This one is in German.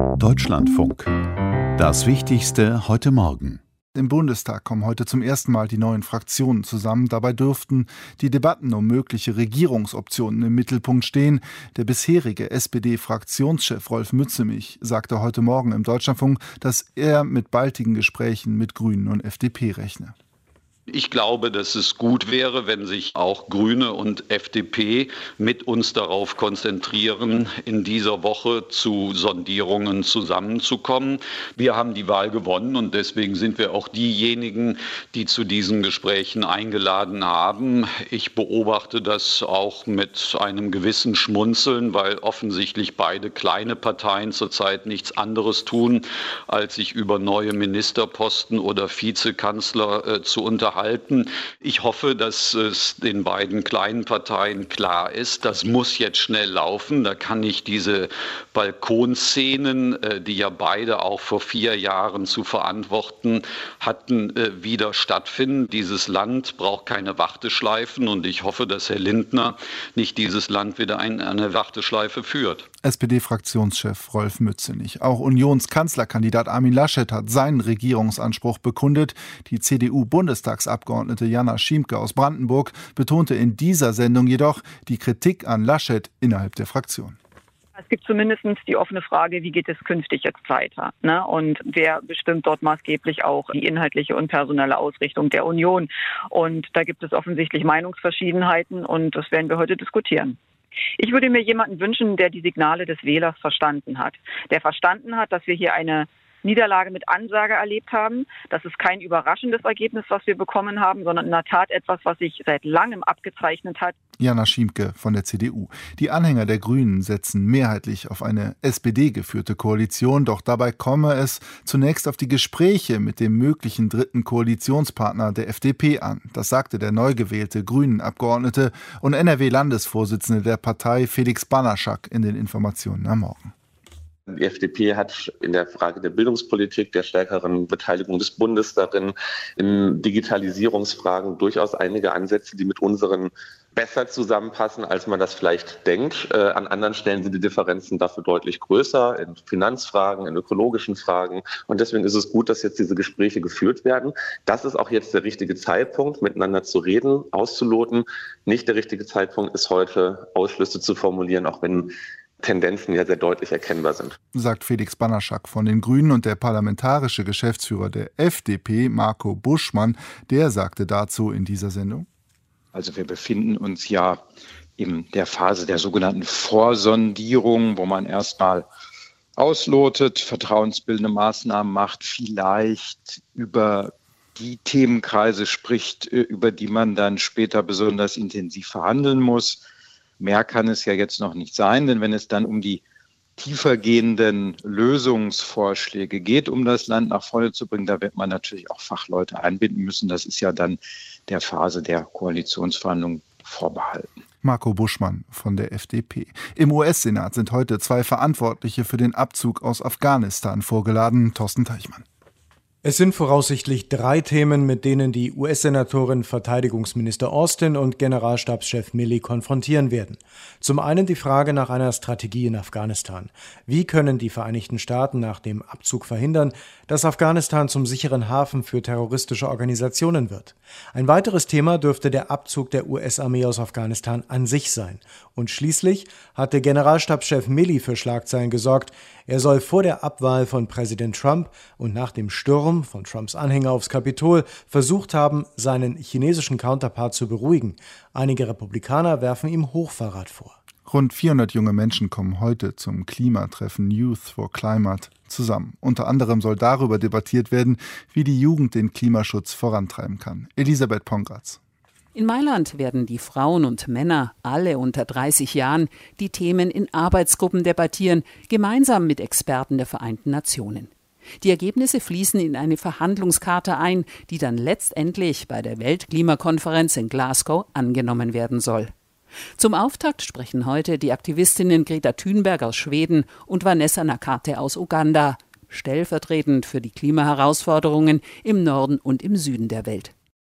Deutschlandfunk. Das Wichtigste heute Morgen. Im Bundestag kommen heute zum ersten Mal die neuen Fraktionen zusammen. Dabei dürften die Debatten um mögliche Regierungsoptionen im Mittelpunkt stehen. Der bisherige SPD-Fraktionschef Rolf Mützemich sagte heute Morgen im Deutschlandfunk, dass er mit baldigen Gesprächen mit Grünen und FDP rechne. Ich glaube, dass es gut wäre, wenn sich auch Grüne und FDP mit uns darauf konzentrieren, in dieser Woche zu Sondierungen zusammenzukommen. Wir haben die Wahl gewonnen und deswegen sind wir auch diejenigen, die zu diesen Gesprächen eingeladen haben. Ich beobachte das auch mit einem gewissen Schmunzeln, weil offensichtlich beide kleine Parteien zurzeit nichts anderes tun, als sich über neue Ministerposten oder Vizekanzler äh, zu unterhalten halten. Ich hoffe, dass es den beiden kleinen Parteien klar ist, das muss jetzt schnell laufen. Da kann nicht diese Balkonszenen, äh, die ja beide auch vor vier Jahren zu verantworten hatten, äh, wieder stattfinden. Dieses Land braucht keine Warteschleifen und ich hoffe, dass Herr Lindner nicht dieses Land wieder in eine Warteschleife führt. SPD-Fraktionschef Rolf Mützenich. Auch Unionskanzlerkandidat Armin Laschet hat seinen Regierungsanspruch bekundet. Die CDU-Bundestagsabgeordnete Jana Schiemke aus Brandenburg betonte in dieser Sendung jedoch die Kritik an Laschet innerhalb der Fraktion. Es gibt zumindest die offene Frage, wie geht es künftig jetzt weiter? Ne? Und wer bestimmt dort maßgeblich auch die inhaltliche und personelle Ausrichtung der Union? Und da gibt es offensichtlich Meinungsverschiedenheiten und das werden wir heute diskutieren. Ich würde mir jemanden wünschen, der die Signale des Wählers verstanden hat, der verstanden hat, dass wir hier eine Niederlage mit Ansage erlebt haben. Das ist kein überraschendes Ergebnis, was wir bekommen haben, sondern in der Tat etwas, was sich seit langem abgezeichnet hat. Jana Schiemke von der CDU. Die Anhänger der Grünen setzen mehrheitlich auf eine SPD-geführte Koalition, doch dabei komme es zunächst auf die Gespräche mit dem möglichen dritten Koalitionspartner der FDP an. Das sagte der neu gewählte Grünen-Abgeordnete und NRW-Landesvorsitzende der Partei Felix Banaschak in den Informationen am Morgen. Die FDP hat in der Frage der Bildungspolitik, der stärkeren Beteiligung des Bundes darin, in Digitalisierungsfragen durchaus einige Ansätze, die mit unseren besser zusammenpassen, als man das vielleicht denkt. Äh, an anderen Stellen sind die Differenzen dafür deutlich größer, in Finanzfragen, in ökologischen Fragen. Und deswegen ist es gut, dass jetzt diese Gespräche geführt werden. Das ist auch jetzt der richtige Zeitpunkt, miteinander zu reden, auszuloten. Nicht der richtige Zeitpunkt ist heute, Ausschlüsse zu formulieren, auch wenn Tendenzen ja sehr deutlich erkennbar sind. Sagt Felix Banaschak von den Grünen und der parlamentarische Geschäftsführer der FDP, Marco Buschmann, der sagte dazu in dieser Sendung. Also wir befinden uns ja in der Phase der sogenannten Vorsondierung, wo man erstmal auslotet, vertrauensbildende Maßnahmen macht, vielleicht über die Themenkreise spricht, äh, über die man dann später besonders intensiv verhandeln muss. Mehr kann es ja jetzt noch nicht sein, denn wenn es dann um die tiefergehenden Lösungsvorschläge geht, um das Land nach vorne zu bringen, da wird man natürlich auch Fachleute einbinden müssen. Das ist ja dann der Phase der Koalitionsverhandlungen vorbehalten. Marco Buschmann von der FDP. Im US-Senat sind heute zwei Verantwortliche für den Abzug aus Afghanistan vorgeladen. Thorsten Teichmann. Es sind voraussichtlich drei Themen, mit denen die US-Senatorin Verteidigungsminister Austin und Generalstabschef Milley konfrontieren werden. Zum einen die Frage nach einer Strategie in Afghanistan. Wie können die Vereinigten Staaten nach dem Abzug verhindern, dass Afghanistan zum sicheren Hafen für terroristische Organisationen wird? Ein weiteres Thema dürfte der Abzug der US-Armee aus Afghanistan an sich sein. Und schließlich hatte Generalstabschef Milley für Schlagzeilen gesorgt. Er soll vor der Abwahl von Präsident Trump und nach dem Sturm Sturm von Trumps Anhänger aufs Kapitol versucht haben, seinen chinesischen Counterpart zu beruhigen. Einige Republikaner werfen ihm Hochverrat vor. Rund 400 junge Menschen kommen heute zum Klimatreffen Youth for Climate zusammen. Unter anderem soll darüber debattiert werden, wie die Jugend den Klimaschutz vorantreiben kann. Elisabeth Pongratz. In Mailand werden die Frauen und Männer, alle unter 30 Jahren, die Themen in Arbeitsgruppen debattieren, gemeinsam mit Experten der Vereinten Nationen. Die Ergebnisse fließen in eine Verhandlungskarte ein, die dann letztendlich bei der Weltklimakonferenz in Glasgow angenommen werden soll. Zum Auftakt sprechen heute die Aktivistinnen Greta Thunberg aus Schweden und Vanessa Nakate aus Uganda, stellvertretend für die Klimaherausforderungen im Norden und im Süden der Welt.